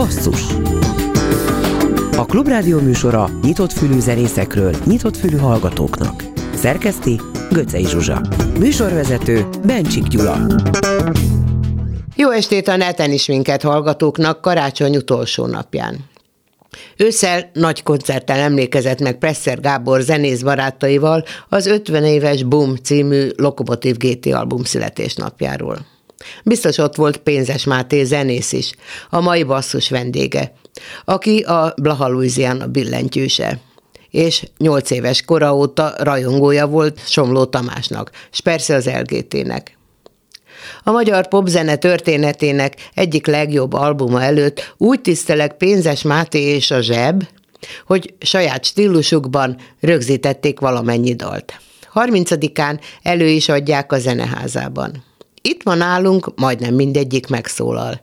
Basszus A Klubrádió műsora nyitott fülű zenészekről, nyitott fülű hallgatóknak. Szerkeszti Göcej Zsuzsa Műsorvezető Bencsik Gyula Jó estét a neten is minket hallgatóknak karácsony utolsó napján. Ősszel nagy koncerttel emlékezett meg Presser Gábor zenész barátaival az 50 éves Boom című Lokomotív GT album születésnapjáról. Biztos ott volt Pénzes Máté zenész is, a mai basszus vendége, aki a Blaha Louisiana billentyűse és nyolc éves kora óta rajongója volt Somló Tamásnak, és persze az LGT-nek. A magyar popzene történetének egyik legjobb albuma előtt úgy tisztelek Pénzes Máté és a Zseb, hogy saját stílusukban rögzítették valamennyi dalt. 30-án elő is adják a zeneházában. Itt van nálunk, majdnem mindegyik megszólal.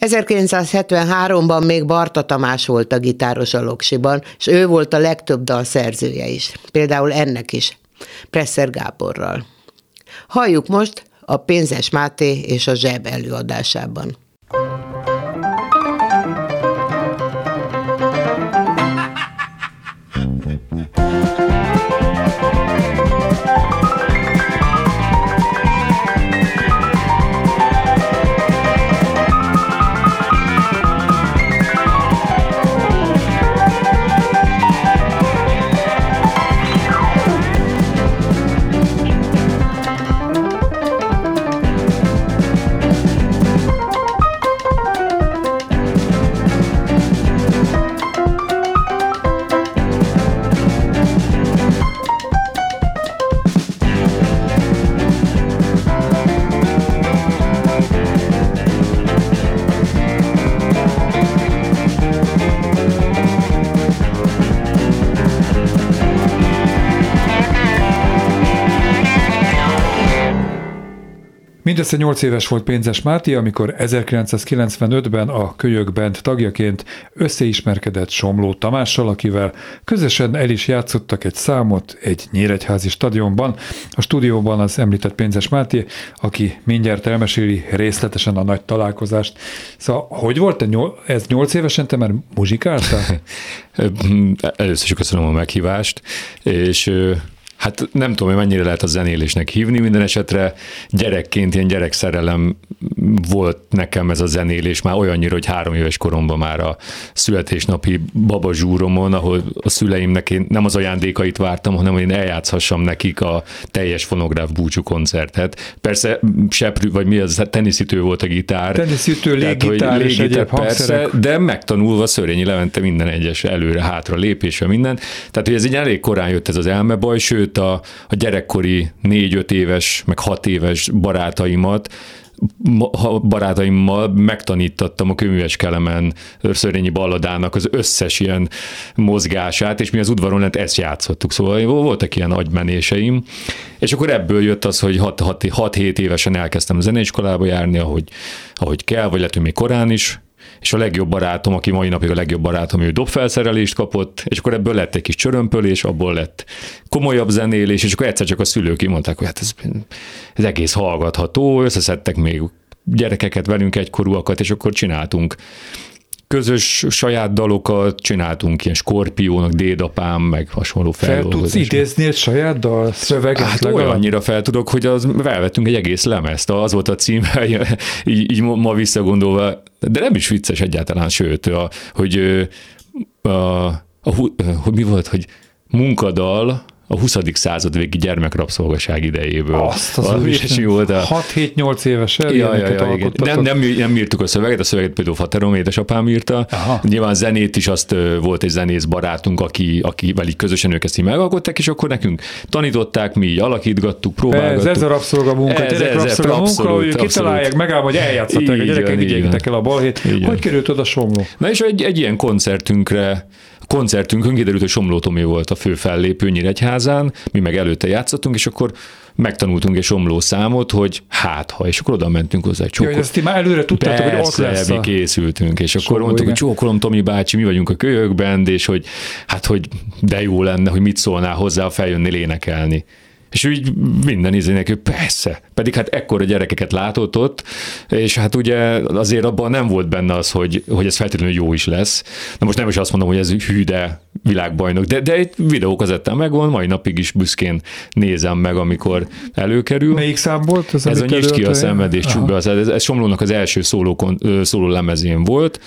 1973-ban még Barta Tamás volt a gitáros a Loksiban, és ő volt a legtöbb dal szerzője is. Például ennek is, Presser Gáborral. Halljuk most a Pénzes Máté és a Zseb előadásában. Mindössze 8 éves volt Pénzes Máté, amikor 1995-ben a Kölyök Band tagjaként összeismerkedett Somló Tamással, akivel közösen el is játszottak egy számot egy nyíregyházi stadionban. A stúdióban az említett Pénzes Máté, aki mindjárt elmeséli részletesen a nagy találkozást. Szóval, hogy volt te ez 8 évesen, te már muzsikáltál? Először is köszönöm a meghívást, és hát nem tudom, hogy mennyire lehet a zenélésnek hívni, minden esetre gyerekként ilyen gyerekszerelem volt nekem ez a zenélés már olyannyira, hogy három éves koromban már a születésnapi babazsúromon, ahol a szüleimnek én nem az ajándékait vártam, hanem hogy én eljátszhassam nekik a teljes fonográf búcsú koncertet. Persze seprű, vagy mi az, teniszítő volt a gitár. Teniszítő, léggitár, légitár persze, de megtanulva Szörényi Levente minden egyes előre-hátra lépésre minden. Tehát, hogy ez így elég korán jött ez az elmebaj, sőt, sőt a, a gyerekkori négy-öt éves, meg hat éves barátaimat barátaimmal megtanítattam a köműves kelemen Szörényi balladának az összes ilyen mozgását, és mi az udvaron lent ezt játszottuk, szóval voltak ilyen agymenéseim, és akkor ebből jött az, hogy 6-7 évesen elkezdtem zeneiskolába járni, ahogy, ahogy kell, vagy lehet, hogy még korán is, és a legjobb barátom, aki mai napig a legjobb barátom, ő dobfelszerelést kapott, és akkor ebből lett egy kis csörömpölés, abból lett komolyabb zenélés, és akkor egyszer csak a szülők kimondták, hogy hát ez, ez egész hallgatható, összeszedtek még gyerekeket velünk egykorúakat, és akkor csináltunk közös saját dalokat, csináltunk ilyen Skorpiónak, Dédapám, meg hasonló Fel tudsz idézni egy saját dal szöveget? Hát legalább? olyannyira fel tudok, hogy az, felvettünk egy egész lemezt, az volt a cím, így, így ma visszagondolva, de nem is vicces egyáltalán, sőt, a, hogy a, a, a, hogy mi volt, hogy munkadal, a 20. század végi gyermekrabszolgaság idejéből. Azt az is volt a... 6-7-8 éves ja, ja, ja, igen. Nem, nem, nem írtuk a szöveget, a szöveget például Faterom édesapám írta. Aha. Nyilván zenét is azt volt egy zenész barátunk, aki, akivel így közösen ők ezt így megalkották, és akkor nekünk tanították, mi így alakítgattuk, próbálgattuk. Ez, ez a rabszolga ez, ez, rabszolga munka, hogy kitalálják, megáll, hogy eljátszották a gyerekek, vigyétek el a balhét. Hogy került oda Somló? Na és egy, egy ilyen koncertünkre koncertünkön kiderült, hogy Somló Tomi volt a fő fellépő Nyíregyházán, mi meg előtte játszottunk, és akkor megtanultunk egy somló számot, hogy hát ha, és akkor oda mentünk hozzá egy csókol. Ja, ezt már előre tudtátok, hogy ott lesz a... készültünk, és akkor mondtuk, hogy csókolom Tomi bácsi, mi vagyunk a kölyökben, és hogy hát, hogy de jó lenne, hogy mit szólnál hozzá, ha feljönnél énekelni. És úgy minden izének, persze. Pedig hát ekkora gyerekeket látott ott, és hát ugye azért abban nem volt benne az, hogy, hogy ez feltétlenül jó is lesz. Na most nem is azt mondom, hogy ez hű, de világbajnok, de, de egy videókazettán megvan, mai napig is büszkén nézem meg, amikor előkerül. Melyik szám volt? Ez, ez a Nyisd ki a szenvedés csuk be, ez, ez Somlónak az első szóló, szóló lemezén volt.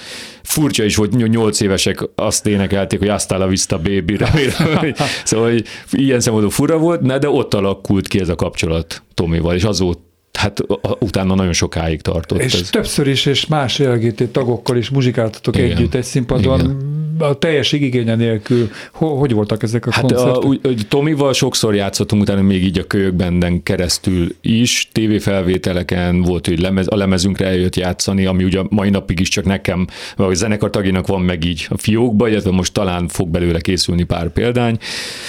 Furcsa is volt, nyolc évesek azt énekelték, hogy azt a vista baby, remélem, szóval hogy ilyen szempontból fura volt, de ott alakult ki ez a kapcsolat Tomival, és azóta hát utána nagyon sokáig tartott. És ez. többször is, és más LGBT tagokkal is muzsikáltatok Igen. együtt egy színpadon. Igen. A teljes igénye nélkül, hogy voltak ezek a hát koncertek? A, úgy, Tomival sokszor játszottunk, utána még így a kölyökbenden keresztül is, tévéfelvételeken volt, hogy lemez, a lemezünkre eljött játszani, ami ugye mai napig is csak nekem, vagy a zenekar tagjának van meg így a fiókba, illetve most talán fog belőle készülni pár példány.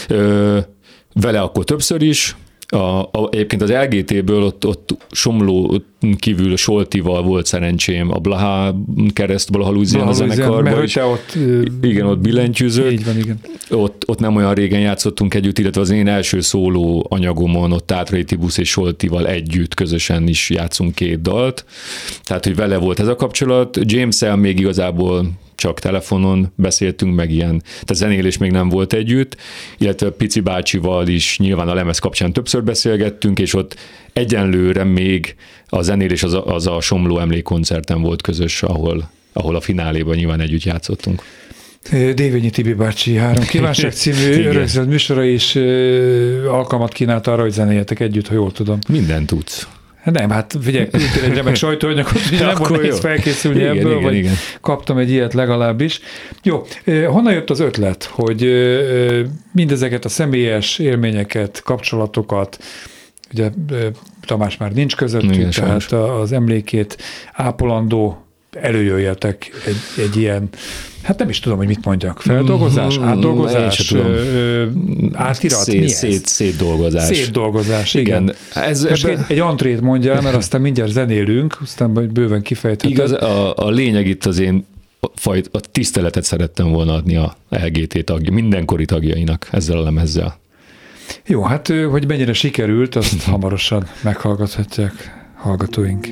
Ö, vele akkor többször is, a, a, egyébként az LGT-ből ott, ott Somló kívül Soltival volt szerencsém a Blaha kereszt, Blaha Louisiana zenekarban. Mert te ott, igen, ott billentyűzött. Így van, igen. Ott, ott nem olyan régen játszottunk együtt, illetve az én első szóló anyagomon ott Tátrai Tibusz és Soltival együtt közösen is játszunk két dalt. Tehát, hogy vele volt ez a kapcsolat. James-el még igazából csak telefonon beszéltünk, meg ilyen, tehát zenélés még nem volt együtt, illetve Pici bácsival is nyilván a lemez kapcsán többször beszélgettünk, és ott egyenlőre még a zenélés az a, az a Somló emlékkoncerten volt közös, ahol, ahol a fináléban nyilván együtt játszottunk. Dévényi Tibi bácsi három kívánság című rögzített műsora is alkalmat kínált arra, hogy zenéljetek együtt, ha jól tudom. Minden tudsz. Nem, hát figyelj, küldtél egy remek sajtóanyagot, hogy nem volt nehéz felkészülni igen, ebből, igen, vagy igen. kaptam egy ilyet legalábbis. Jó, honnan jött az ötlet, hogy mindezeket a személyes élményeket, kapcsolatokat, ugye Tamás már nincs közöttünk, igen, tehát sajnos. az emlékét ápolandó előjöjjetek egy, egy ilyen, hát nem is tudom, hogy mit mondjak, feldolgozás, mm-hmm. átdolgozás, ö, átirat, szét, mi ez? Szét, szétdolgozás. Szétdolgozás, igen. igen. Ez, Most ebbe... egy, antrét mondja, mert aztán mindjárt zenélünk, aztán bőven kifejthetem. Igaz, a, a lényeg itt az én fajt, a tiszteletet szerettem volna adni a LGT tagja, mindenkori tagjainak ezzel a lemezzel. Jó, hát hogy mennyire sikerült, azt hamarosan meghallgathatják hallgatóink.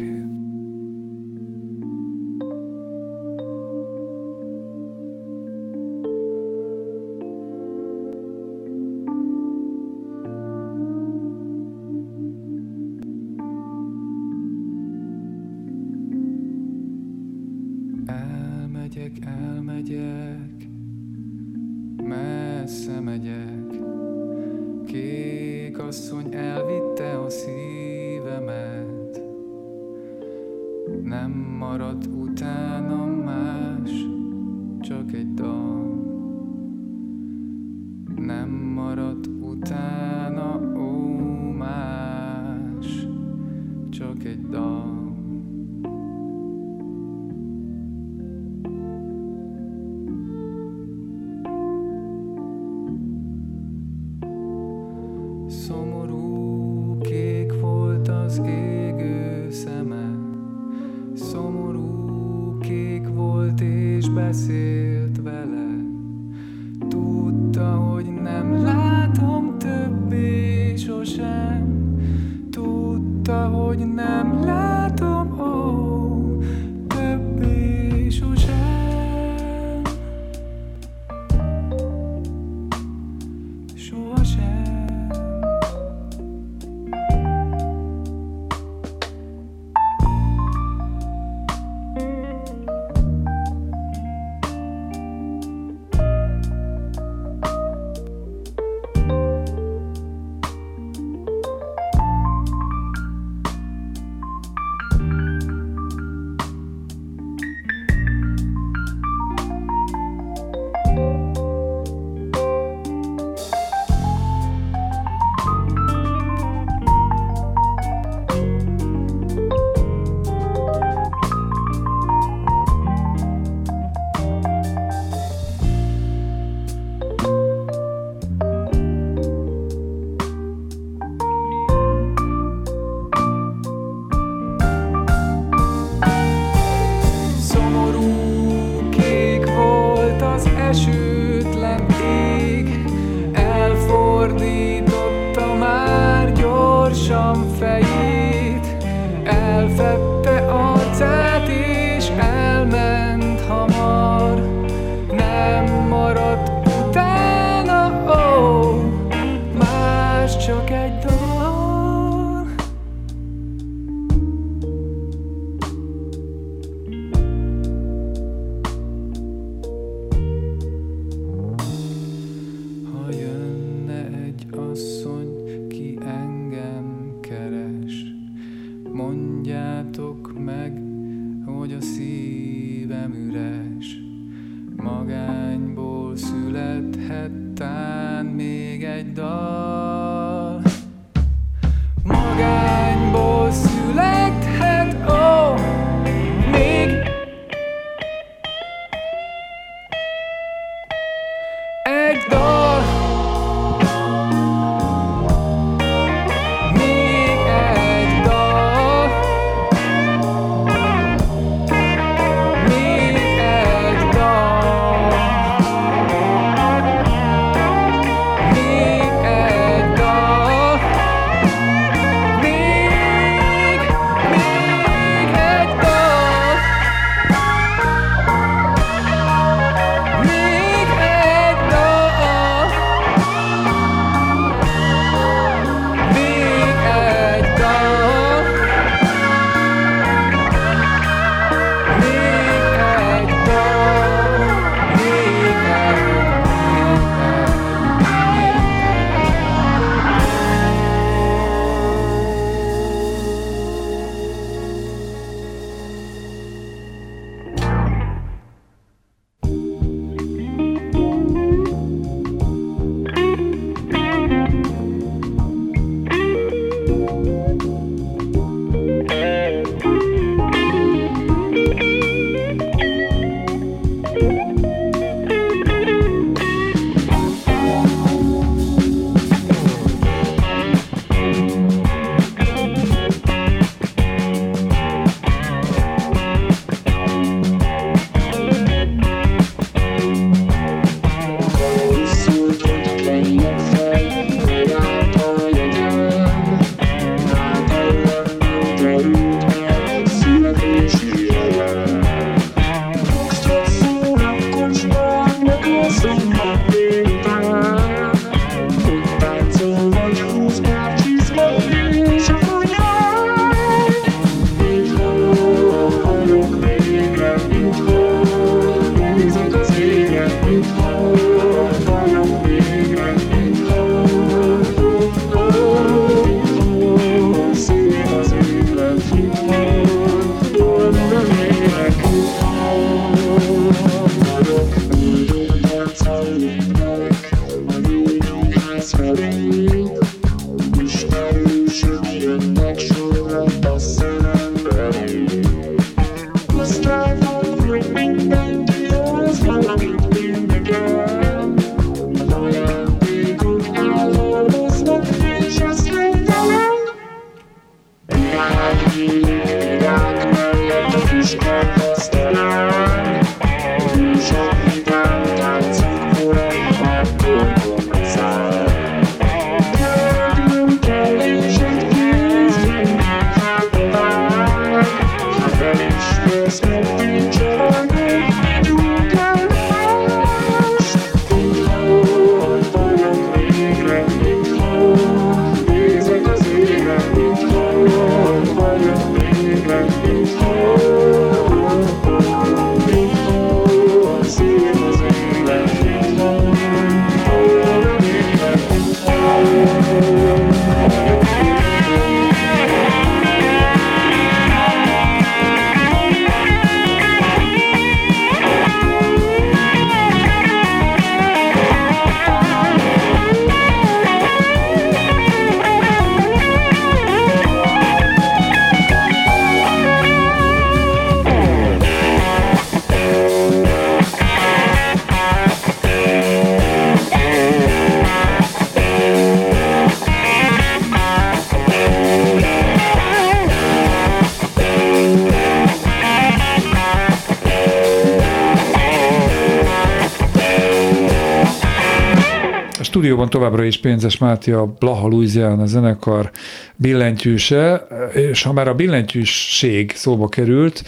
Továbbra is Pénzes Máté a Blaha Louisiana zenekar billentyűse, és ha már a billentyűség szóba került,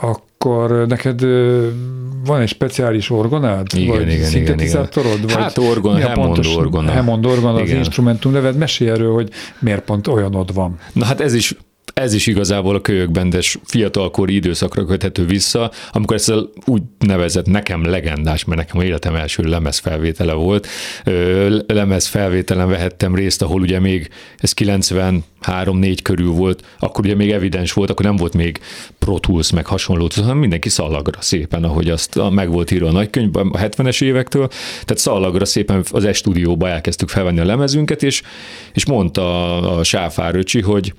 akkor neked van egy speciális orgonád? Igen, vagy igen, szintetizátorod? igen. Vagy Hát Hammond pontos- orgona. Hammond orgona az instrumentum neved. Mesélj erről, hogy miért pont olyanod van. Na hát ez is ez is igazából a kölyökbendes fiatalkori időszakra köthető vissza, amikor ezt úgy nevezett nekem legendás, mert nekem a életem első lemez felvétele volt. Ö, lemez felvételen vehettem részt, ahol ugye még ez 93-4 körül volt, akkor ugye még evidens volt, akkor nem volt még Pro Tools meg hasonló, hanem mindenki szalagra szépen, ahogy azt meg volt írva a nagykönyvben a 70-es évektől, tehát szalagra szépen az e-stúdióba elkezdtük felvenni a lemezünket, és, és mondta a, a Sáfár öcsi, hogy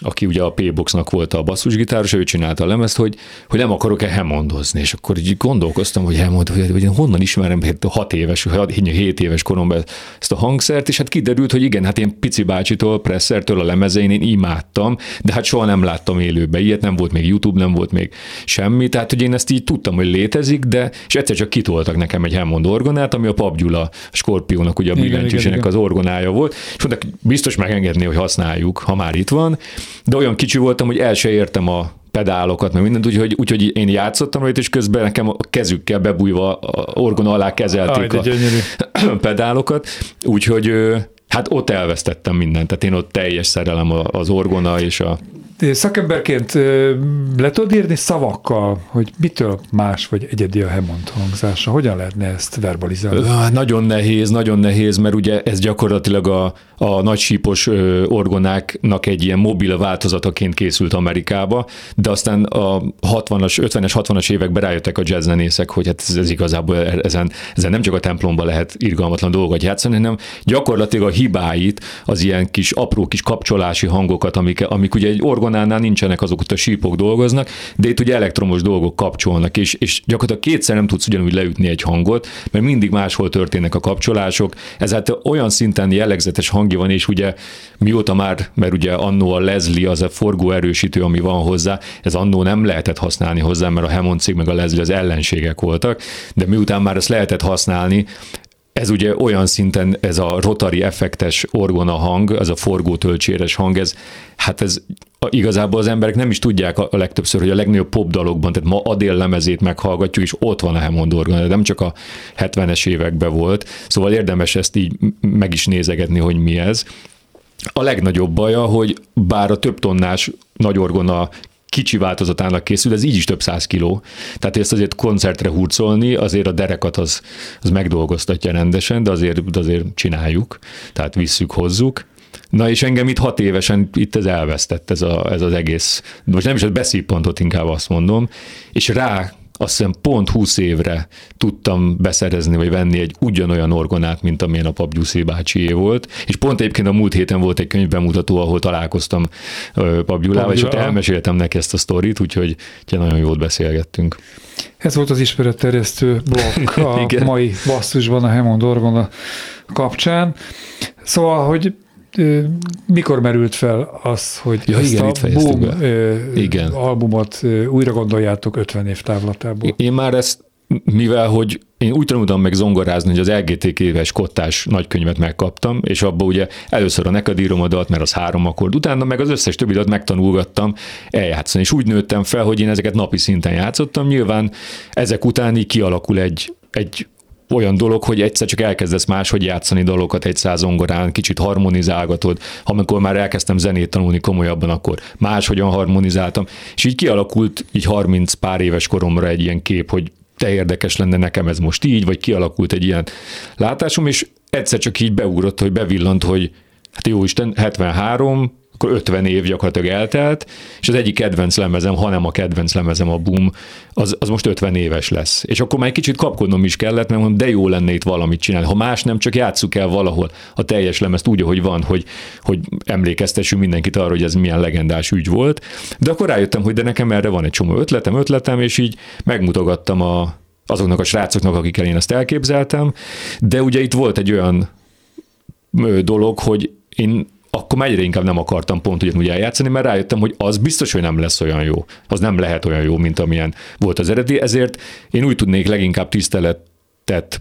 aki ugye a P-Boxnak volt a basszusgitáros, ő csinálta a lemezt, hogy, hogy nem akarok-e hemondozni, és akkor így gondolkoztam, hogy Hammond, hogy, hogy honnan ismerem 6 éves, 7 éves koromban ezt a hangszert, és hát kiderült, hogy igen, hát én Pici bácsitól, Presszertől a lemezein én imádtam, de hát soha nem láttam élőben ilyet, nem volt még YouTube, nem volt még semmi, tehát hogy én ezt így tudtam, hogy létezik, de és egyszer csak kitoltak nekem egy Hammond orgonát, ami a Pap Gyula, a Skorpiónak ugye a billentyűsének az orgonája volt, és mondták, biztos megengedni, hogy használjuk, ha már itt van, de olyan kicsi voltam, hogy el se értem a pedálokat, meg mindent, úgyhogy, úgyhogy én játszottam rajta, és közben nekem a kezükkel bebújva a orgona alá kezelték Aj, a pedálokat, úgyhogy hát ott elvesztettem mindent, tehát én ott teljes szerelem az orgona és a Szakemberként le tudod írni szavakkal, hogy mitől más vagy egyedi a Hemond hangzása? Hogyan lehetne ezt verbalizálni? Nagyon nehéz, nagyon nehéz, mert ugye ez gyakorlatilag a, a nagy sípos orgonáknak egy ilyen mobil változataként készült Amerikába, de aztán a 60-as, 50-es, 60-as években rájöttek a jazzzenészek, hogy hát ez, ez igazából ezen, ezen nem csak a templomban lehet irgalmatlan dolgokat játszani, hanem gyakorlatilag a hibáit, az ilyen kis apró kis kapcsolási hangokat, amik, amik ugye egy orgonánál nincsenek, azok ott a sípok dolgoznak, de itt ugye elektromos dolgok kapcsolnak, és, és gyakorlatilag kétszer nem tudsz ugyanúgy leütni egy hangot, mert mindig máshol történnek a kapcsolások, ez hát olyan szinten jellegzetes hang hangja van, és ugye mióta már, mert ugye annó a Leslie az a forgó erősítő, ami van hozzá, ez annó nem lehetett használni hozzá, mert a Hammond cég meg a Leslie az ellenségek voltak, de miután már ezt lehetett használni, ez ugye olyan szinten, ez a rotary effektes orgona hang, az a forgótölcséres hang, ez, hát ez igazából az emberek nem is tudják a legtöbbször, hogy a legnagyobb pop dalokban, tehát ma Adél lemezét meghallgatjuk, és ott van a Hammond orgona, de nem csak a 70-es években volt, szóval érdemes ezt így meg is nézegetni, hogy mi ez. A legnagyobb baja, hogy bár a több tonnás nagy orgona kicsi változatának készül, ez így is több száz kiló. Tehát ezt azért koncertre hurcolni, azért a derekat az, az megdolgoztatja rendesen, de azért, azért csináljuk, tehát visszük, hozzuk. Na és engem itt hat évesen itt ez elvesztett ez, a, ez az egész, most nem is a beszívpontot inkább azt mondom, és rá azt hiszem pont 20 évre tudtam beszerezni, vagy venni egy ugyanolyan orgonát, mint amilyen a Pap Gyuszi bácsié volt. És pont egyébként a múlt héten volt egy könyvbemutató, ahol találkoztam Pap Gyulával, és ott elmeséltem neki ezt a sztorit, úgyhogy nagyon jót beszélgettünk. Ez volt az ismeretterjesztő blokk a mai basszusban a Hammond orgona kapcsán. Szóval, hogy mikor merült fel az, hogy ja, ezt igen, a Boom igen. albumot újra gondoljátok 50 év távlatából? Én már ezt mivel, hogy én úgy tanultam meg zongorázni, hogy az LGT éves kottás nagykönyvet megkaptam, és abban ugye először a nekadíromodat, mert az három akkord, utána meg az összes többi megtanulgattam eljátszani, és úgy nőttem fel, hogy én ezeket napi szinten játszottam. Nyilván ezek után így kialakul egy, egy olyan dolog, hogy egyszer csak elkezdesz máshogy játszani dolgokat egy száz zongorán, kicsit harmonizálgatod. Amikor már elkezdtem zenét tanulni komolyabban, akkor máshogyan harmonizáltam. És így kialakult így 30 pár éves koromra egy ilyen kép, hogy te érdekes lenne nekem ez most így, vagy kialakult egy ilyen látásom, és egyszer csak így beugrott, hogy bevillant, hogy hát jó Isten, 73, akkor 50 év gyakorlatilag eltelt, és az egyik kedvenc lemezem, hanem a kedvenc lemezem a Boom, az, az most 50 éves lesz. És akkor már egy kicsit kapkodnom is kellett, mert mondom, de jó lenne itt valamit csinálni. Ha más nem, csak játsszuk el valahol a teljes lemezt úgy, ahogy van, hogy, hogy emlékeztessünk mindenkit arra, hogy ez milyen legendás ügy volt. De akkor rájöttem, hogy de nekem erre van egy csomó ötletem, ötletem, és így megmutogattam a, azoknak a srácoknak, akikkel én ezt elképzeltem, de ugye itt volt egy olyan dolog, hogy én akkor már egyre inkább nem akartam pont ugyanúgy eljátszani, mert rájöttem, hogy az biztos, hogy nem lesz olyan jó. Az nem lehet olyan jó, mint amilyen volt az eredeti, ezért én úgy tudnék leginkább tisztelet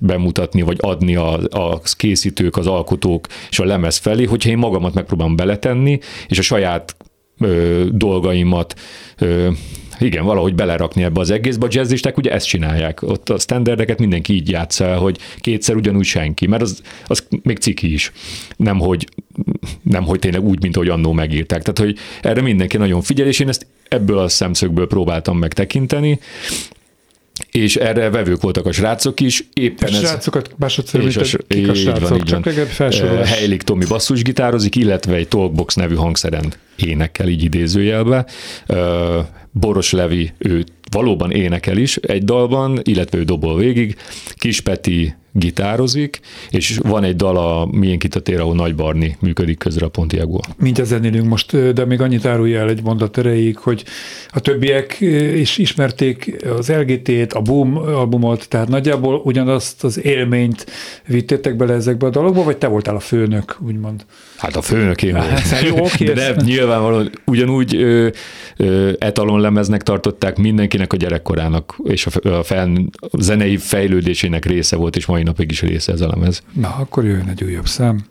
bemutatni, vagy adni a, a készítők, az alkotók és a lemez felé, hogyha én magamat megpróbálom beletenni, és a saját ö, dolgaimat ö, igen, valahogy belerakni ebbe az egészbe. A jazzisták ugye ezt csinálják. Ott a standardeket mindenki így játsza, hogy kétszer ugyanúgy senki, mert az, az még ciki is. Nem, hogy nem hogy tényleg úgy, mint ahogy annó megírták. Tehát, hogy erre mindenki nagyon figyel, és én ezt ebből a szemszögből próbáltam megtekinteni, és erre vevők voltak a srácok is, éppen A ez... srácokat másodszor, És a, kik a van, srácok, csak van. legalább felsorolás. Eh, Heilig Tomi basszusgitározik, illetve egy Talkbox nevű hangszeren énekel, így idézőjelbe. Eh, Boros Levi, ő valóban énekel is egy dalban, illetve ő dobol végig. Kis Peti gitározik, és van egy dal a Milyen kitatér, ahol Nagy Barni működik közre a Pontiago. Mindjárt zenélünk most, de még annyit árulj el egy mondat erejéig, hogy a többiek is ismerték az LGT-t, a Boom albumot, tehát nagyjából ugyanazt az élményt vittétek bele ezekbe a dalokba, vagy te voltál a főnök, úgymond? Hát a főnök én Hát, jó, De nem, nyilvánvalóan ugyanúgy ö, ö, etalonlemeznek tartották mindenkinek a gyerekkorának, és a, a, fel, a zenei fejlődésének része volt, és mai napig is része ez a lemez. Na, akkor jöjjön egy újabb szám.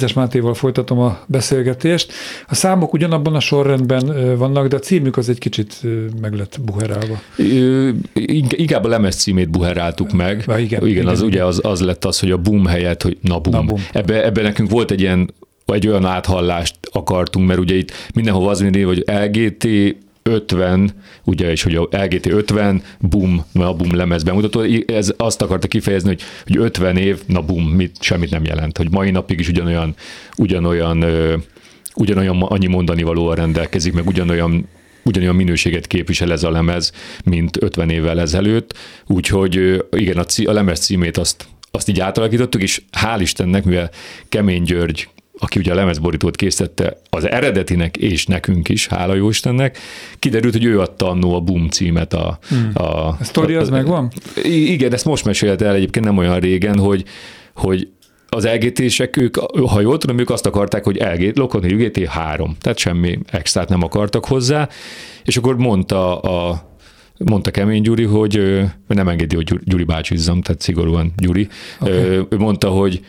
Pénzes Mátéval folytatom a beszélgetést. A számok ugyanabban a sorrendben vannak, de a címük az egy kicsit meg lett buherálva. Ö, Inkább a lemez címét buheráltuk meg. Ja, igen, igen, az igen, ugye az, az lett az, hogy a boom helyett, hogy na boom. Na boom. Ebbe, ebbe nekünk volt egy ilyen, egy olyan áthallást akartunk, mert ugye itt mindenhol az mindig, hogy LGT 50, ugye, és hogy a LGT 50, boom, a boom lemez bemutató, ez azt akarta kifejezni, hogy, hogy 50 év, na boom, mit, semmit nem jelent, hogy mai napig is ugyanolyan, ugyanolyan, ö, ugyanolyan annyi mondani valóval rendelkezik, meg ugyanolyan ugyanolyan minőséget képvisel ez a lemez, mint 50 évvel ezelőtt, úgyhogy igen, a, cí- a lemez címét azt, azt így átalakítottuk, és hál' Istennek, mivel Kemény György aki ugye a lemezborítót készítette az eredetinek és nekünk is, hála jó Istennek, kiderült, hogy ő adta annó a Boom címet a... Hmm. a, A sztori az a, megvan? Igen, ezt most mesélte el egyébként nem olyan régen, hogy, hogy az LGT-sek, ők, ha jól tudom, ők azt akarták, hogy LGT, Lokon UGT 3, tehát semmi extrát nem akartak hozzá, és akkor mondta a mondta Kemény Gyuri, hogy nem engedi, hogy Gyuri- Gyuri bácsizzam, tehát szigorúan Gyuri. Okay. Ő mondta, hogy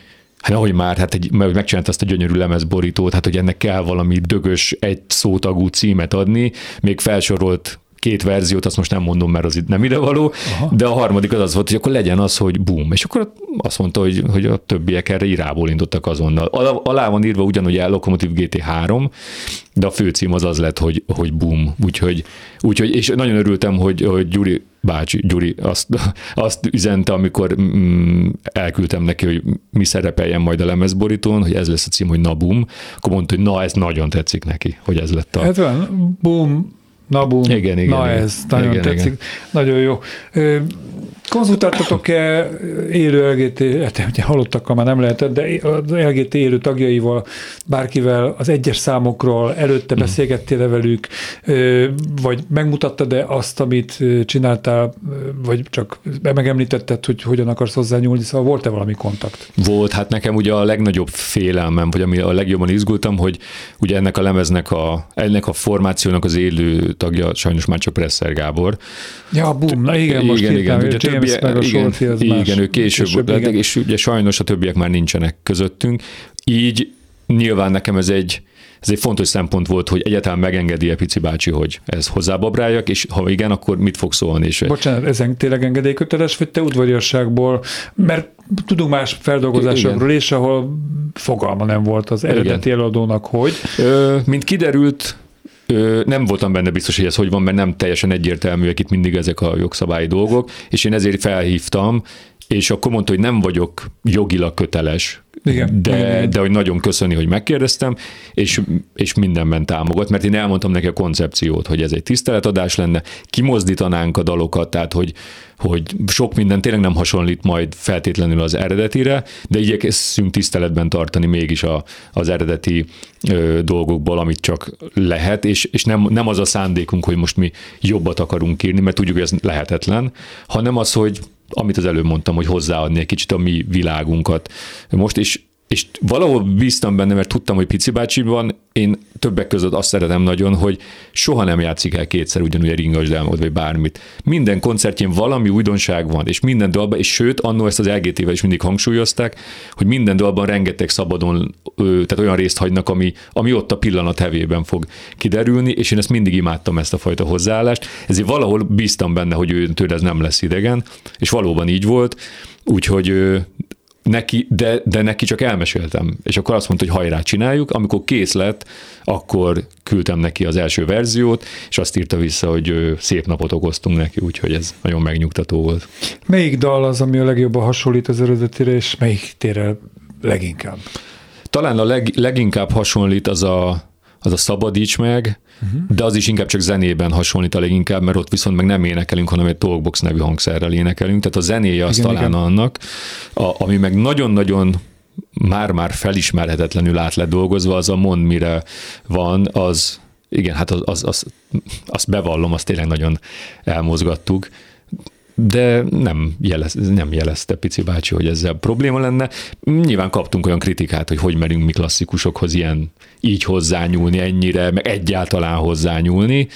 Hát ahogy már, hát egy, mert megcsinált azt a gyönyörű lemezborítót, hát hogy ennek kell valami dögös, egy szótagú címet adni, még felsorolt két verziót, azt most nem mondom, mert az itt nem idevaló, Aha. de a harmadik az az volt, hogy akkor legyen az, hogy boom. És akkor azt mondta, hogy, hogy a többiek erre irából indultak azonnal. Alá, van írva ugyanúgy el Lokomotiv GT3, de a főcím az az lett, hogy, hogy boom. Úgyhogy, úgyhogy, és nagyon örültem, hogy, hogy Gyuri bácsi, Gyuri azt, azt üzente, amikor mm, elküldtem neki, hogy mi szerepeljen majd a lemezborítón, hogy ez lesz a cím, hogy na boom, akkor mondta, hogy na, ez nagyon tetszik neki, hogy ez lett a... Hát van, boom, na boom, Igen, igen, na igen. ez, nagyon Igen, tetszik, igen. nagyon jó. Konzultáltatok-e élő LGT, hát ugye halottakkal már nem lehetett, de az LGT élő tagjaival, bárkivel az egyes számokról előtte beszélgettél velük, ö, vagy megmutattad-e azt, amit csináltál, vagy csak megemlítetted, hogy hogyan akarsz hozzányúlni, szóval volt-e valami kontakt? Volt, hát nekem ugye a legnagyobb félelmem, vagy ami a legjobban izgultam, hogy ugye ennek a lemeznek a, ennek a formációnak az élő tagja sajnos már csak Presser Gábor. Ja, boom, na igen, most igen, igen, ugye James többiek, meg a igen, igen, más. ő később, Később, később igen. és ugye sajnos a többiek már nincsenek közöttünk. Így nyilván nekem ez egy, ez egy fontos szempont volt, hogy egyáltalán megengedi-e Pici bácsi, hogy ez hozzábabráljak, és ha igen, akkor mit fog szólni? És Bocsánat, ezen tényleg engedélyköteles, vagy te udvariasságból, mert tudunk más feldolgozásokról is, ahol fogalma nem volt az eredeti előadónak, hogy. Ö, mint kiderült, nem voltam benne biztos, hogy ez hogy van, mert nem teljesen egyértelműek itt mindig ezek a jogszabályi dolgok, és én ezért felhívtam, és akkor mondta, hogy nem vagyok jogilag köteles, Igen, de, igen, de hogy nagyon köszöni, hogy megkérdeztem, és, és mindenben támogat, mert én elmondtam neki a koncepciót, hogy ez egy tiszteletadás lenne, kimozdítanánk a dalokat, tehát hogy, hogy sok minden tényleg nem hasonlít majd feltétlenül az eredetire, de igyekszünk tiszteletben tartani mégis a, az eredeti ö, dolgokból, amit csak lehet, és, és nem, nem az a szándékunk, hogy most mi jobbat akarunk írni, mert tudjuk, hogy ez lehetetlen, hanem az, hogy amit az előbb mondtam, hogy hozzáadni egy kicsit a mi világunkat. Most is és valahol bíztam benne, mert tudtam, hogy Pici bácsi van, én többek között azt szeretem nagyon, hogy soha nem játszik el kétszer ugyanúgy a ringas delmot, vagy bármit. Minden koncertjén valami újdonság van, és minden dalban, és sőt, annó ezt az LGT-vel is mindig hangsúlyozták, hogy minden dalban rengeteg szabadon, tehát olyan részt hagynak, ami, ami ott a pillanat hevében fog kiderülni, és én ezt mindig imádtam ezt a fajta hozzáállást, ezért valahol bíztam benne, hogy ő tőle ez nem lesz idegen, és valóban így volt, úgyhogy neki, de, de neki csak elmeséltem, és akkor azt mondta, hogy hajrá, csináljuk. Amikor kész lett, akkor küldtem neki az első verziót, és azt írta vissza, hogy szép napot okoztunk neki, úgyhogy ez nagyon megnyugtató volt. Melyik dal az, ami a legjobban hasonlít az eredetire, és melyik tér el leginkább? Talán a leg, leginkább hasonlít az a, az a Szabadíts meg, uh-huh. de az is inkább csak zenében hasonlít a leginkább, mert ott viszont meg nem énekelünk, hanem egy Talkbox nevű hangszerrel énekelünk, tehát a zenéje az Igen, talán igen. annak, a, ami meg nagyon-nagyon már-már felismerhetetlenül át lett dolgozva, az a mond mire van, az igen, hát az, az, az, azt bevallom, azt tényleg nagyon elmozgattuk, de nem, jelez, nem jelezte Pici bácsi, hogy ezzel probléma lenne. Nyilván kaptunk olyan kritikát, hogy hogy merünk mi klasszikusokhoz ilyen így hozzányúlni ennyire, meg egyáltalán hozzányúlni,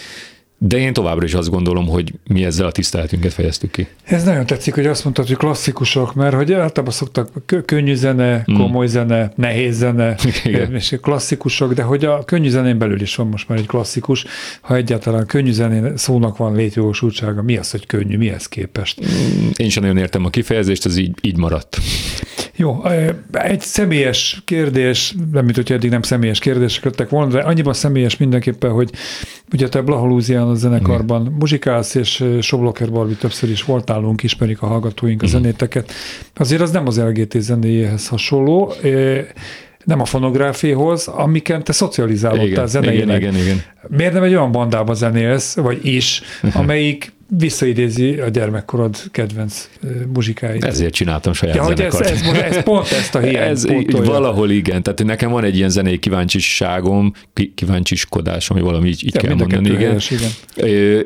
de én továbbra is azt gondolom, hogy mi ezzel a tiszteletünket fejeztük ki. Ez nagyon tetszik, hogy azt mondtad, hogy klasszikusok, mert hogy általában szoktak kö- könnyű zene, komoly zene, nehéz zene, Igen. és klasszikusok, de hogy a könnyű zenén belül is van most már egy klasszikus, ha egyáltalán könnyű zenén szónak van létjogosultsága, mi az, hogy könnyű, mihez képest? Én sem nagyon értem a kifejezést, ez így, így maradt. Jó, egy személyes kérdés, nem mint hogy eddig nem személyes kérdések lettek volna, de annyiban személyes mindenképpen, hogy ugye te Blahalúzián a zenekarban muzsikálsz, és Sobloker Barbi többször is volt nálunk, ismerik a hallgatóink a zenéteket. Azért az nem az LGT zenéjéhez hasonló, nem a fonográfiéhoz, amiken te szocializálódtál Igen, zeneileg. igen, igen, igen. Miért nem egy olyan bandába zenélsz, vagy is, amelyik visszaidézi a gyermekkorod kedvenc muzsikáit? Ezért csináltam saját Ja, hogy ez, ez, ez pont ezt a hiányt Ez pótolja. valahol igen, tehát nekem van egy ilyen zenei kíváncsiságom, ki- kíváncsiskodás, ami valami így, így Ja, kell mondani, igen. helyes, igen.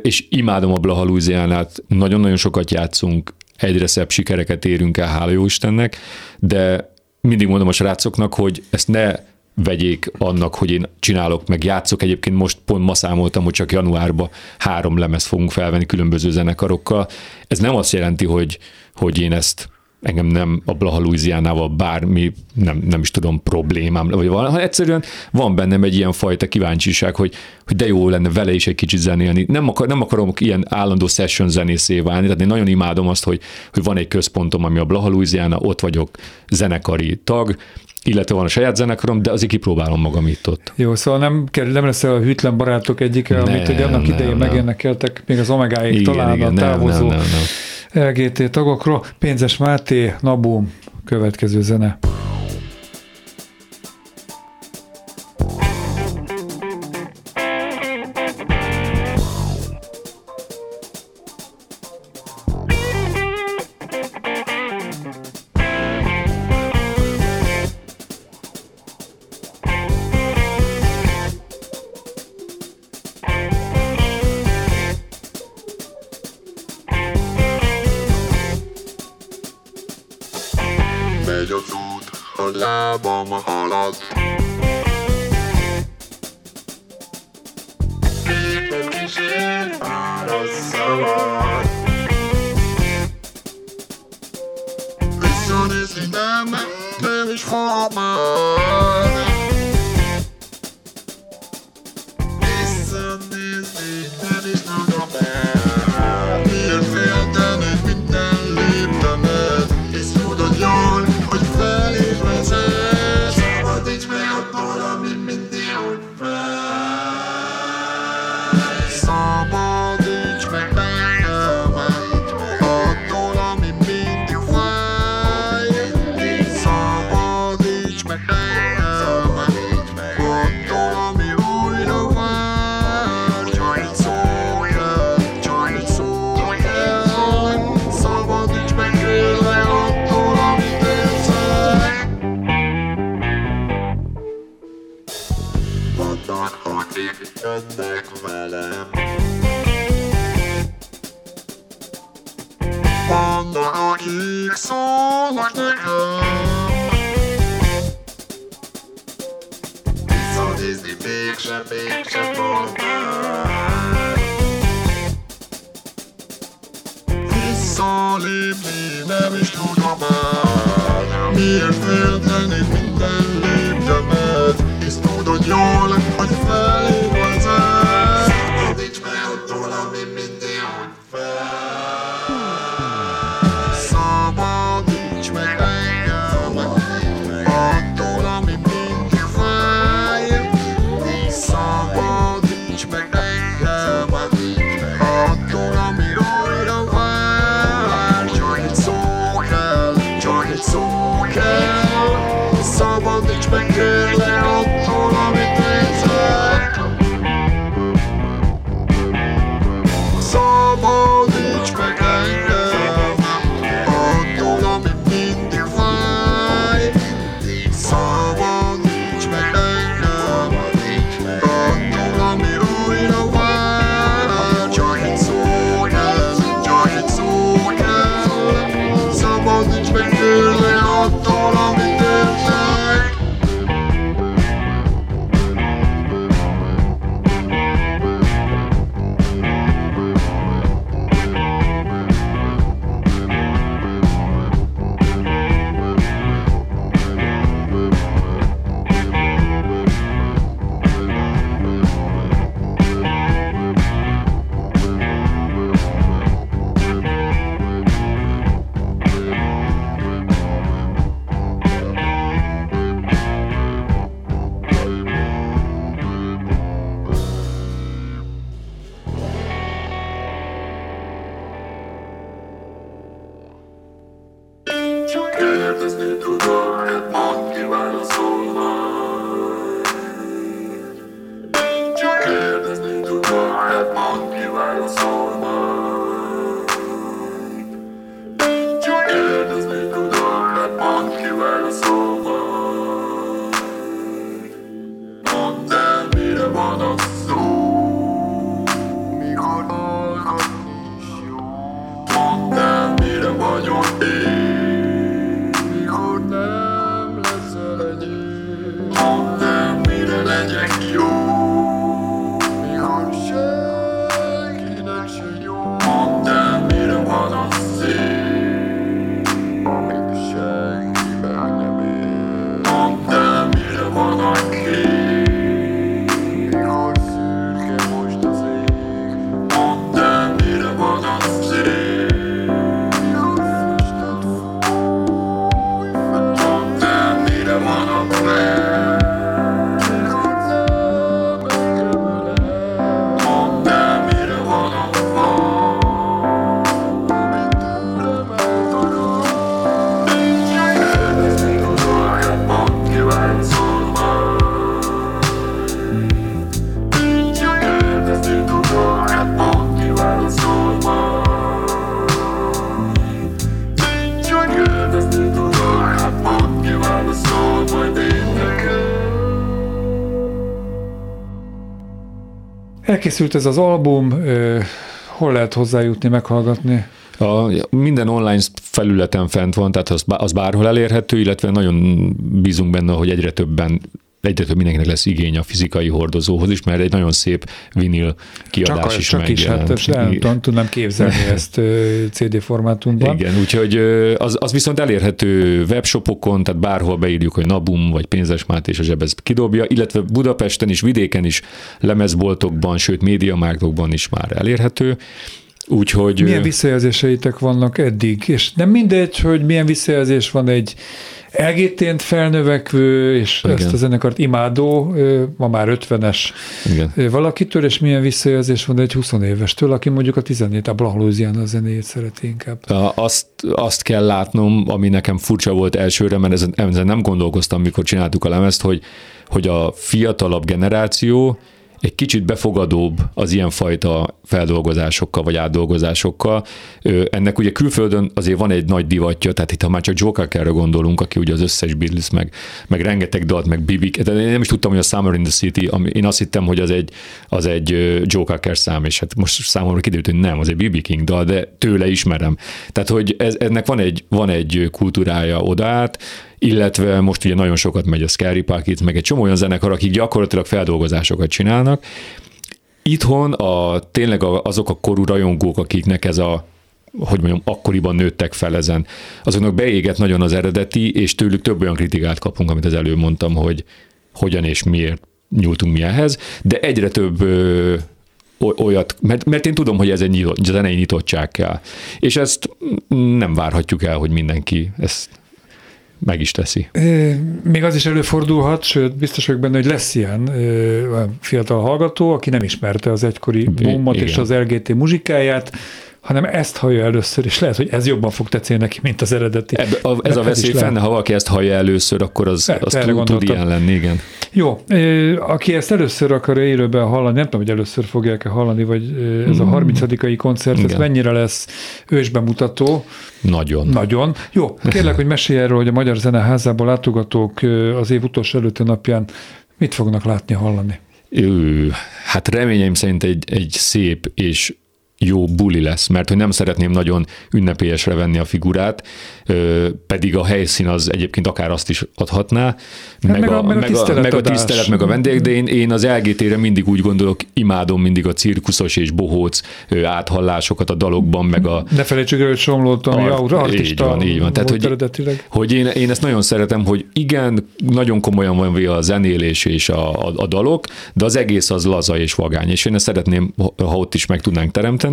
És imádom a Blaha Louisianát, nagyon-nagyon sokat játszunk, egyre szebb sikereket érünk el, hála jó Istennek, de mindig mondom a srácoknak, hogy ezt ne vegyék annak, hogy én csinálok, meg játszok. Egyébként most pont ma számoltam, hogy csak januárban három lemez fogunk felvenni különböző zenekarokkal. Ez nem azt jelenti, hogy, hogy én ezt engem nem a Blaha Louisianával bármi, nem, nem is tudom, problémám, vagy valami, hanem egyszerűen van bennem egy ilyen fajta kíváncsiság, hogy, hogy de jó lenne vele is egy kicsit zenélni. Nem, akar, nem akarom ilyen állandó session zenészé válni, tehát én nagyon imádom azt, hogy, hogy van egy központom, ami a Blaha Louisiana, ott vagyok zenekari tag, illetve van a saját zenekarom, de azért kipróbálom magam itt ott. Jó, szóval nem, kell, nem lesz a hűtlen barátok egyike, Nem, amit ugye annak nem, idején nem. megénekeltek, még az Omegáig Igen, talán igen, a nem, távozó nem, nem, nem. LGT tagokról. Pénzes Máté, Nabu, következő zene. Elkészült ez az album, hol lehet hozzájutni, meghallgatni? A, minden online felületen fent van, tehát az, az bárhol elérhető, illetve nagyon bízunk benne, hogy egyre többen egyre több mindenkinek lesz igény a fizikai hordozóhoz is, mert egy nagyon szép vinil kiadás Csak, is csak is, hát megjelent. ezt nem tudom, tudnám képzelni ezt CD formátumban. Igen, úgyhogy az, az viszont elérhető webshopokon, tehát bárhol beírjuk, hogy Nabum vagy Pénzes Máté és a zsebez kidobja, illetve Budapesten is, vidéken is, lemezboltokban, sőt médiamágdokban is már elérhető. Úgyhogy Milyen visszajelzéseitek vannak eddig? És nem mindegy, hogy milyen visszajelzés van egy elgétént felnövekvő, és Igen. ezt a zenekart imádó, ma már 50-es igen. valakitől, és milyen visszajelzés van egy 20 évestől, aki mondjuk a 17 a Blahlózián a zenéjét szereti inkább. Azt, azt kell látnom, ami nekem furcsa volt elsőre, mert ezen, ezen nem gondolkoztam, mikor csináltuk a lemezt, hogy, hogy a fiatalabb generáció egy kicsit befogadóbb az ilyenfajta feldolgozásokkal vagy átdolgozásokkal. Ennek ugye külföldön azért van egy nagy divatja, tehát itt ha már csak Joe Cockerre gondolunk, aki ugye az összes Beatles, meg, meg rengeteg dalt, meg Bibi, tehát én nem is tudtam, hogy a Summer in the City, ami, én azt hittem, hogy az egy, az egy Joe Cocker szám, és hát most számomra kiderült, hogy nem, az egy BB King dal, de tőle ismerem. Tehát, hogy ez, ennek van egy, van egy kultúrája odát, illetve most ugye nagyon sokat megy a Scary Pocket, meg egy csomó olyan zenekar, akik gyakorlatilag feldolgozásokat csinálnak. Itthon a, tényleg azok a korú rajongók, akiknek ez a hogy mondjam, akkoriban nőttek fel ezen. Azoknak beégett nagyon az eredeti, és tőlük több olyan kritikát kapunk, amit az előbb mondtam, hogy hogyan és miért nyúltunk mi ehhez, de egyre több ö, olyat, mert, mert én tudom, hogy ez egy nyitott, zenei nyitottság kell. És ezt nem várhatjuk el, hogy mindenki ezt meg is teszi. Még az is előfordulhat, sőt, biztos vagyok benne, hogy lesz ilyen fiatal hallgató, aki nem ismerte az egykori bombot és az LGT muzsikáját, hanem ezt hallja először, és lehet, hogy ez jobban fog tetszeni neki, mint az eredeti. Ebbe, a, ez a veszély lehet. fenn, ha valaki ezt hallja először, akkor az, Persze, az tud, ilyen lenni, igen. Jó, aki ezt először akarja élőben hallani, nem tudom, hogy először fogják-e hallani, vagy ez a 30 koncert, ez Mm. Igen. mennyire lesz ősbemutató, Nagyon. nagyon. Jó, kérlek, hogy mesélj erről, hogy a Magyar Zeneházából látogatók az év utolsó előtti napján mit fognak látni, hallani. Ő, hát reményeim szerint egy, egy szép és jó buli lesz, mert hogy nem szeretném nagyon ünnepélyesre venni a figurát, pedig a helyszín az egyébként akár azt is adhatná, meg, meg a- a, meg a a, meg a tisztelet, meg a vendég, de én, én az LGT-re mindig úgy gondolok, imádom mindig a cirkuszos és bohóc áthallásokat a dalokban, meg a, Ne felejtsük el, hogy Somlót, ami Art- artista így van, így van. Tehát, hogy- hogy én, én ezt nagyon szeretem, hogy igen, nagyon komolyan van véve a zenélés és a, a, a dalok, de az egész az laza és vagány, és én ezt szeretném, ha ott is meg tudnánk teremteni.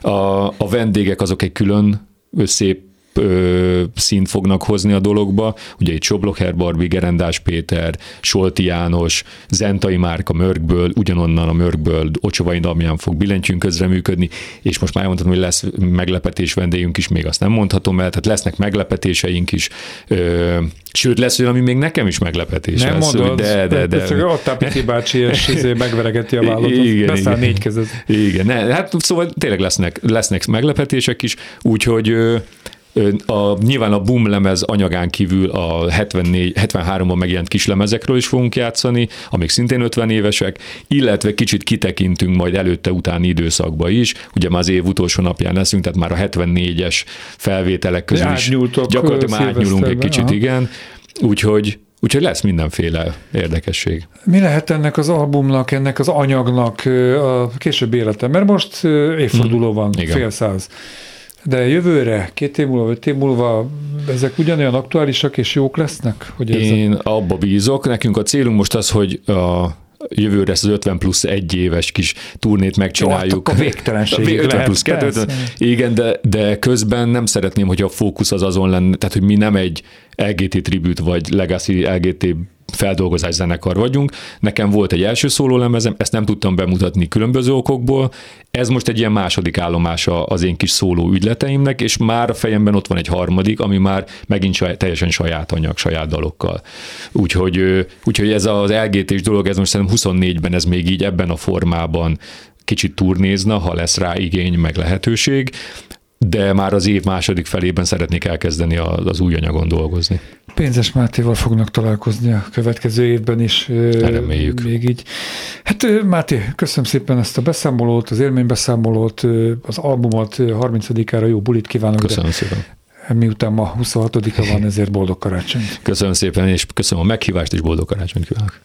A, a vendégek azok egy külön szép ö, színt fognak hozni a dologba. Ugye itt Soblocher Barbi, Gerendás Péter, Solti János, Zentai Márka Mörkből, ugyanonnan a Mörkből Ocsovai Damján fog billentyűn közreműködni, és most már mondhatom, hogy lesz meglepetés vendégünk is, még azt nem mondhatom el, tehát lesznek meglepetéseink is, ö, sőt lesz olyan, ami még nekem is meglepetés Nem lesz, mondod, de, de, de, Csak ott a Piti bácsi, és izé megveregeti a vállat, Igen, igen. négy kezed. Igen, ne, hát szóval tényleg lesznek, lesznek meglepetések is, úgyhogy a, nyilván a boom lemez anyagán kívül a 74, 73-ban megjelent kislemezekről is fogunk játszani, amik szintén 50 évesek, illetve kicsit kitekintünk majd előtte-utáni időszakba is, ugye már az év utolsó napján leszünk, tehát már a 74-es felvételek közül is Átnyúltok, gyakorlatilag már átnyúlunk egy kicsit, aha. igen, úgyhogy Úgyhogy lesz mindenféle érdekesség. Mi lehet ennek az albumnak, ennek az anyagnak a később élete? Mert most évforduló van, Hmm. Igen. fél száz. De jövőre, két év múlva, öt év múlva ezek ugyanolyan aktuálisak és jók lesznek? Hogy érzed? Én abba bízok. Nekünk a célunk most az, hogy a jövőre ezt az 50 plusz egy éves kis turnét megcsináljuk. Jó, akkor végtelenségig 50 lehet, plusz 2, persze. 50, igen, de, de közben nem szeretném, hogy a fókusz az azon lenne, tehát hogy mi nem egy LGT tribut vagy Legacy LGT feldolgozás zenekar vagyunk. Nekem volt egy első szólólemezem, ezt nem tudtam bemutatni különböző okokból. Ez most egy ilyen második állomása az én kis szóló ügyleteimnek, és már a fejemben ott van egy harmadik, ami már megint saját, teljesen saját anyag, saját dalokkal. Úgyhogy, úgyhogy ez az LGT-s dolog, ez most szerintem 24-ben ez még így ebben a formában kicsit turnézna, ha lesz rá igény, meg lehetőség de már az év második felében szeretnék elkezdeni a- az új anyagon dolgozni. Pénzes Mátéval fognak találkozni a következő évben is. Reméljük. Még így. Hát Máté, köszönöm szépen ezt a beszámolót, az élménybeszámolót, az albumot ö, 30-ára jó bulit kívánok, Köszönöm szépen. de miután ma 26-a van, ezért boldog karácsonyt. Köszönöm szépen, és köszönöm a meghívást, és boldog karácsonyt kívánok.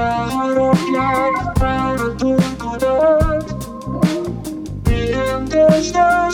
Mondod, elharapják fel a dolgodat Pihengesd a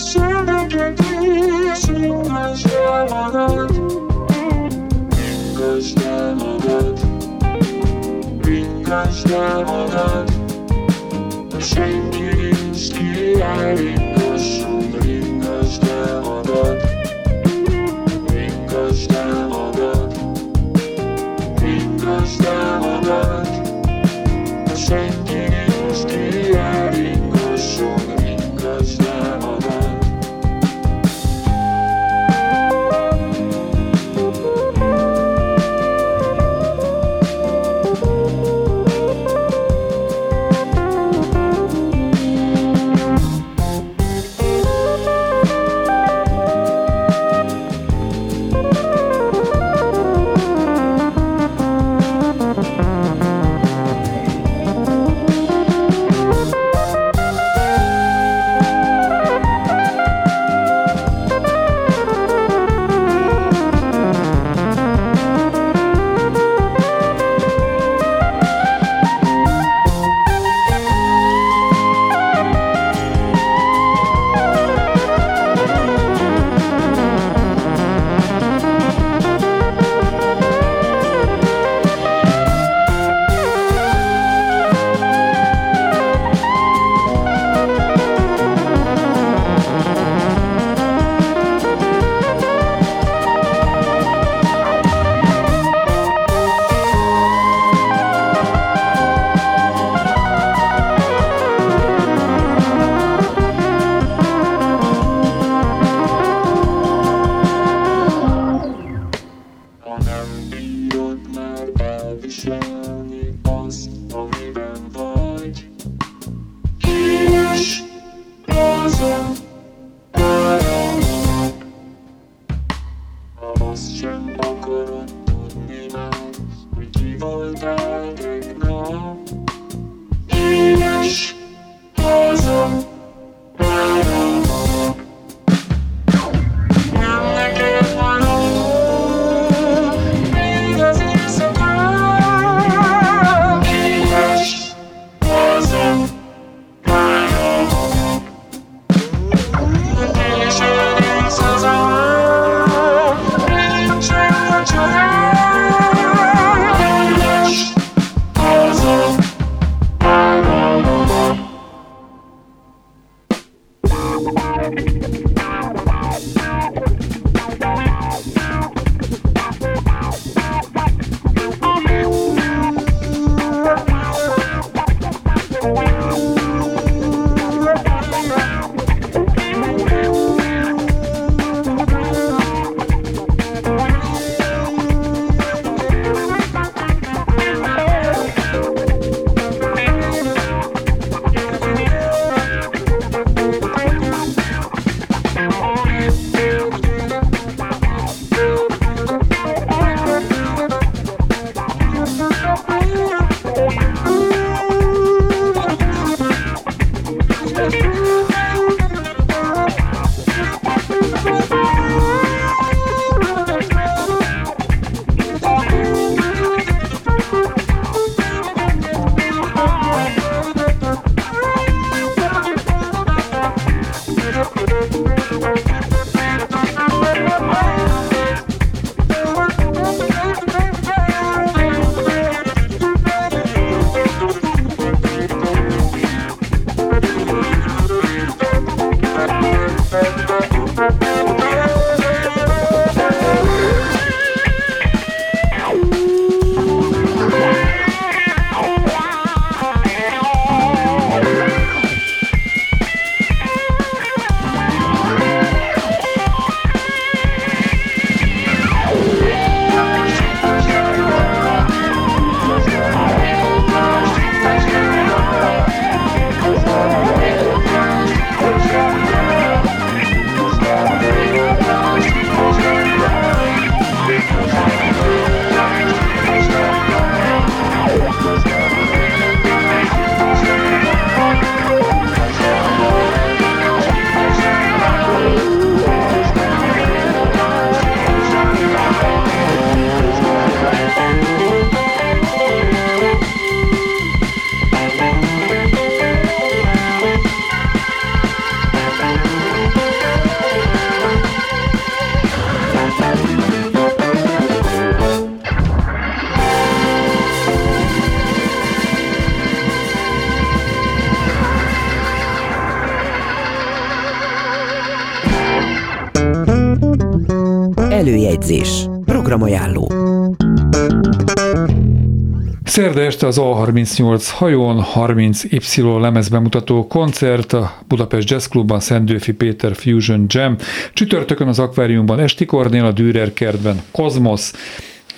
este az A38 hajón 30Y lemezbemutató koncert a Budapest Jazz Clubban Szentdőfi Péter Fusion Jam. Csütörtökön az akváriumban Esti Kornél, a Dürer kertben Kozmosz,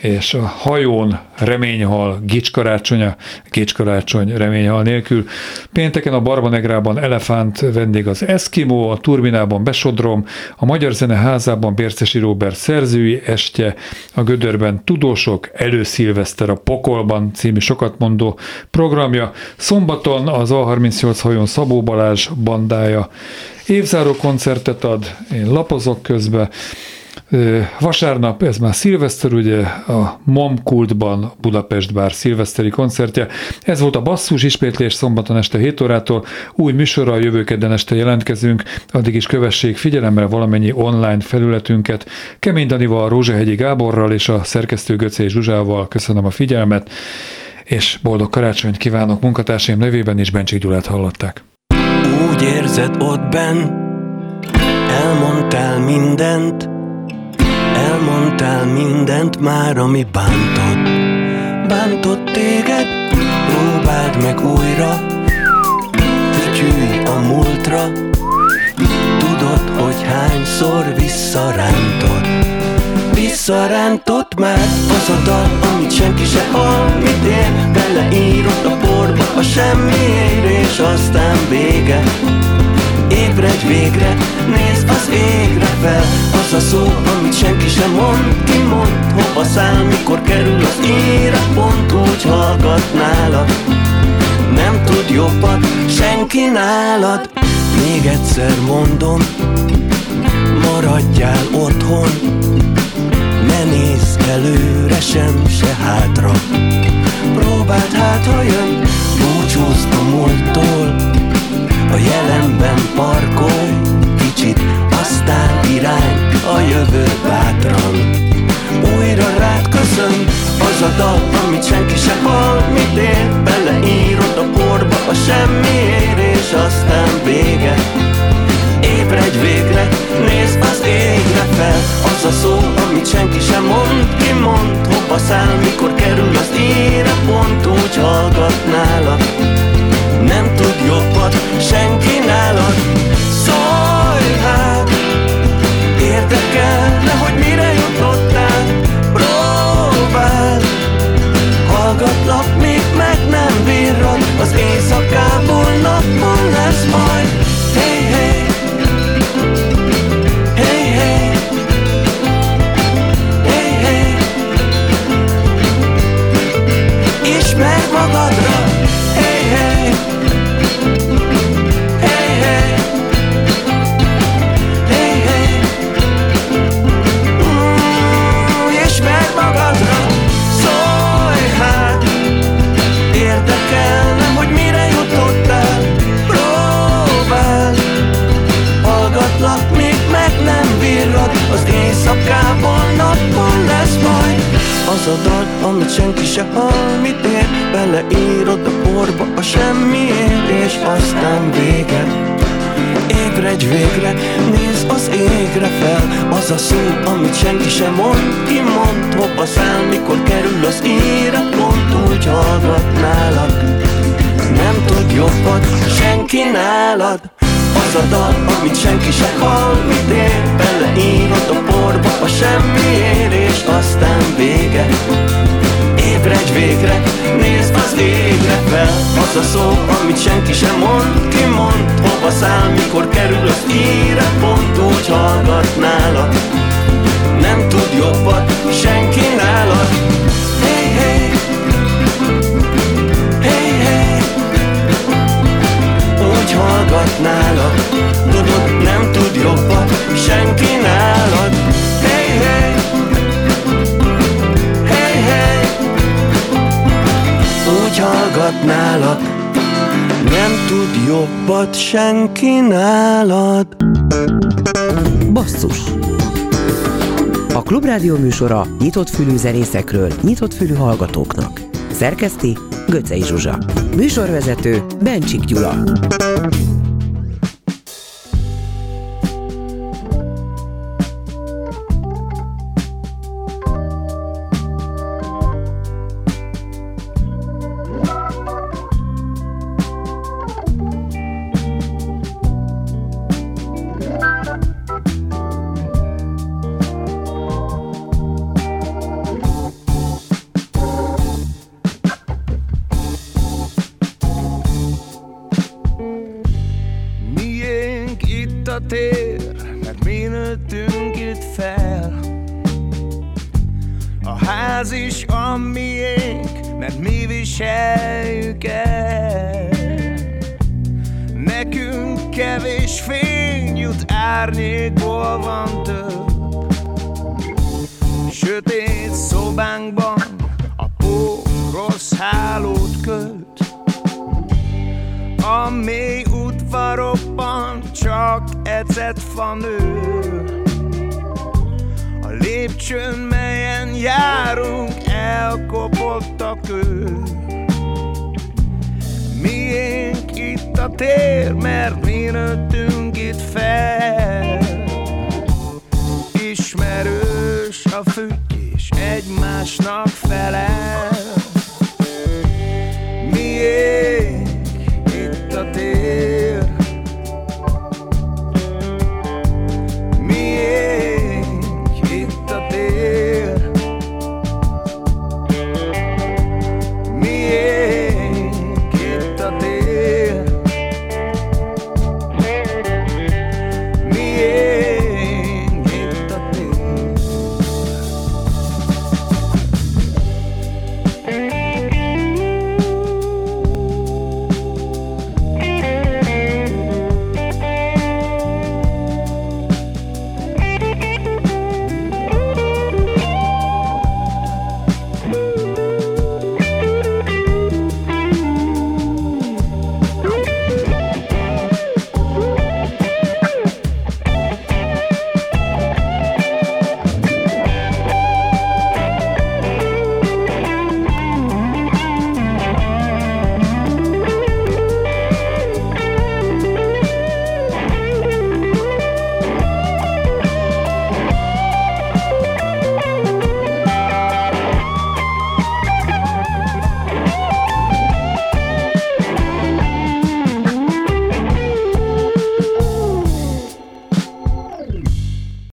és a hajón reményhal, gicskarácsonya, gicskarácsony reményhal nélkül. Pénteken a Barbanegrában Elefánt vendég az Eskimo, a Turbinában Besodrom, a Magyar Zene házában Bércesi Róbert szerzői estje, a Gödörben Tudósok, Előszilveszter a Pokolban című sokat mondó programja, szombaton az A38 hajón Szabó Balázs bandája évzáró koncertet ad, én lapozok közben, Vasárnap, ez már szilveszter, ugye a MOM kultban Budapest bár szilveszteri koncertje. Ez volt a basszus ismétlés szombaton este 7 órától. Új műsorra a jövő kedden este jelentkezünk, addig is kövessék figyelemre valamennyi online felületünket. Kemény Danival, Rózsahegyi Gáborral és a szerkesztő Göcé Zsuzsával köszönöm a figyelmet, és boldog karácsonyt kívánok munkatársaim nevében is Bencsik Gyulát hallották. Úgy érzed ott benn, elmondtál mindent, elmondtál mindent már, ami bántott. Bántott téged, próbáld meg újra, fütyülj a múltra, tudod, hogy hányszor visszarántott. Visszarántott már az a dal, amit senki se hall, mit ér, beleírott a porba a semmiért, és aztán vége. Ébredj végre, nézd az égre fel Az a szó, amit senki sem mond Ki mond, hova száll, mikor kerül az ére Pont úgy hallgat nálad. Nem tud jobbat senki nálad. Még egyszer mondom Maradjál otthon. Ne nézz előre sem, se hátra. Próbáld hát, ha jön jövő bátran. Újra rád köszön az a dal, amit senki se hall, mit ér, beleírod a porba a semmiért, és aztán vége. Ébredj végre, nézd az égre fel. Az a szó, amit senki sem mond Ki mond, hova száll, mikor kerül az ére Pont úgy hallgat nála nem tud jobbat senki nálad. Szólj hát, érdekelne, hogy mire jutottál? Próbáld, hallgatlak, még meg nem virrad Az éjszakából nappal lesz majd. Hey, hey, hey, hey. Hey, hey. Ismerd magadra Az a dal, amit senki se hall, mit ér? Beleírod a porba a semmiért És aztán vége. Ébredj végre, nézz az égre fel. Az a szó, amit senki sem mond Ki mond, hova száll, mikor kerül az ére Pont úgy hallgat nálad. Nem tud jobbat senki nálad. Az a dal, amit senki se hall Mit ér, beleírod Az a szó, amit senki sem mond. Ki mond, hova száll, mikor kerül az íre? Pont úgy hallgat nálad Nem tud jobbat senki nálad. Hey, hey. Hey, hey. Úgy hallgat nálad Tudod, nem tud jobbat senki nálad Hallgat nálad Nem tud jobbat senki nálad Basszus A Klubrádió műsora nyitott fülű zenészekről, nyitott fülű hallgatóknak. Szerkeszti Göcej Zsuzsa. Műsorvezető Bencsik Gyula. a mély udvarokban csak ecet van ő. A lépcsőn, melyen járunk, elkopott a kő. Miénk itt a tér, mert mi nőttünk itt fel. Ismerős a fügy, és egymásnak felel.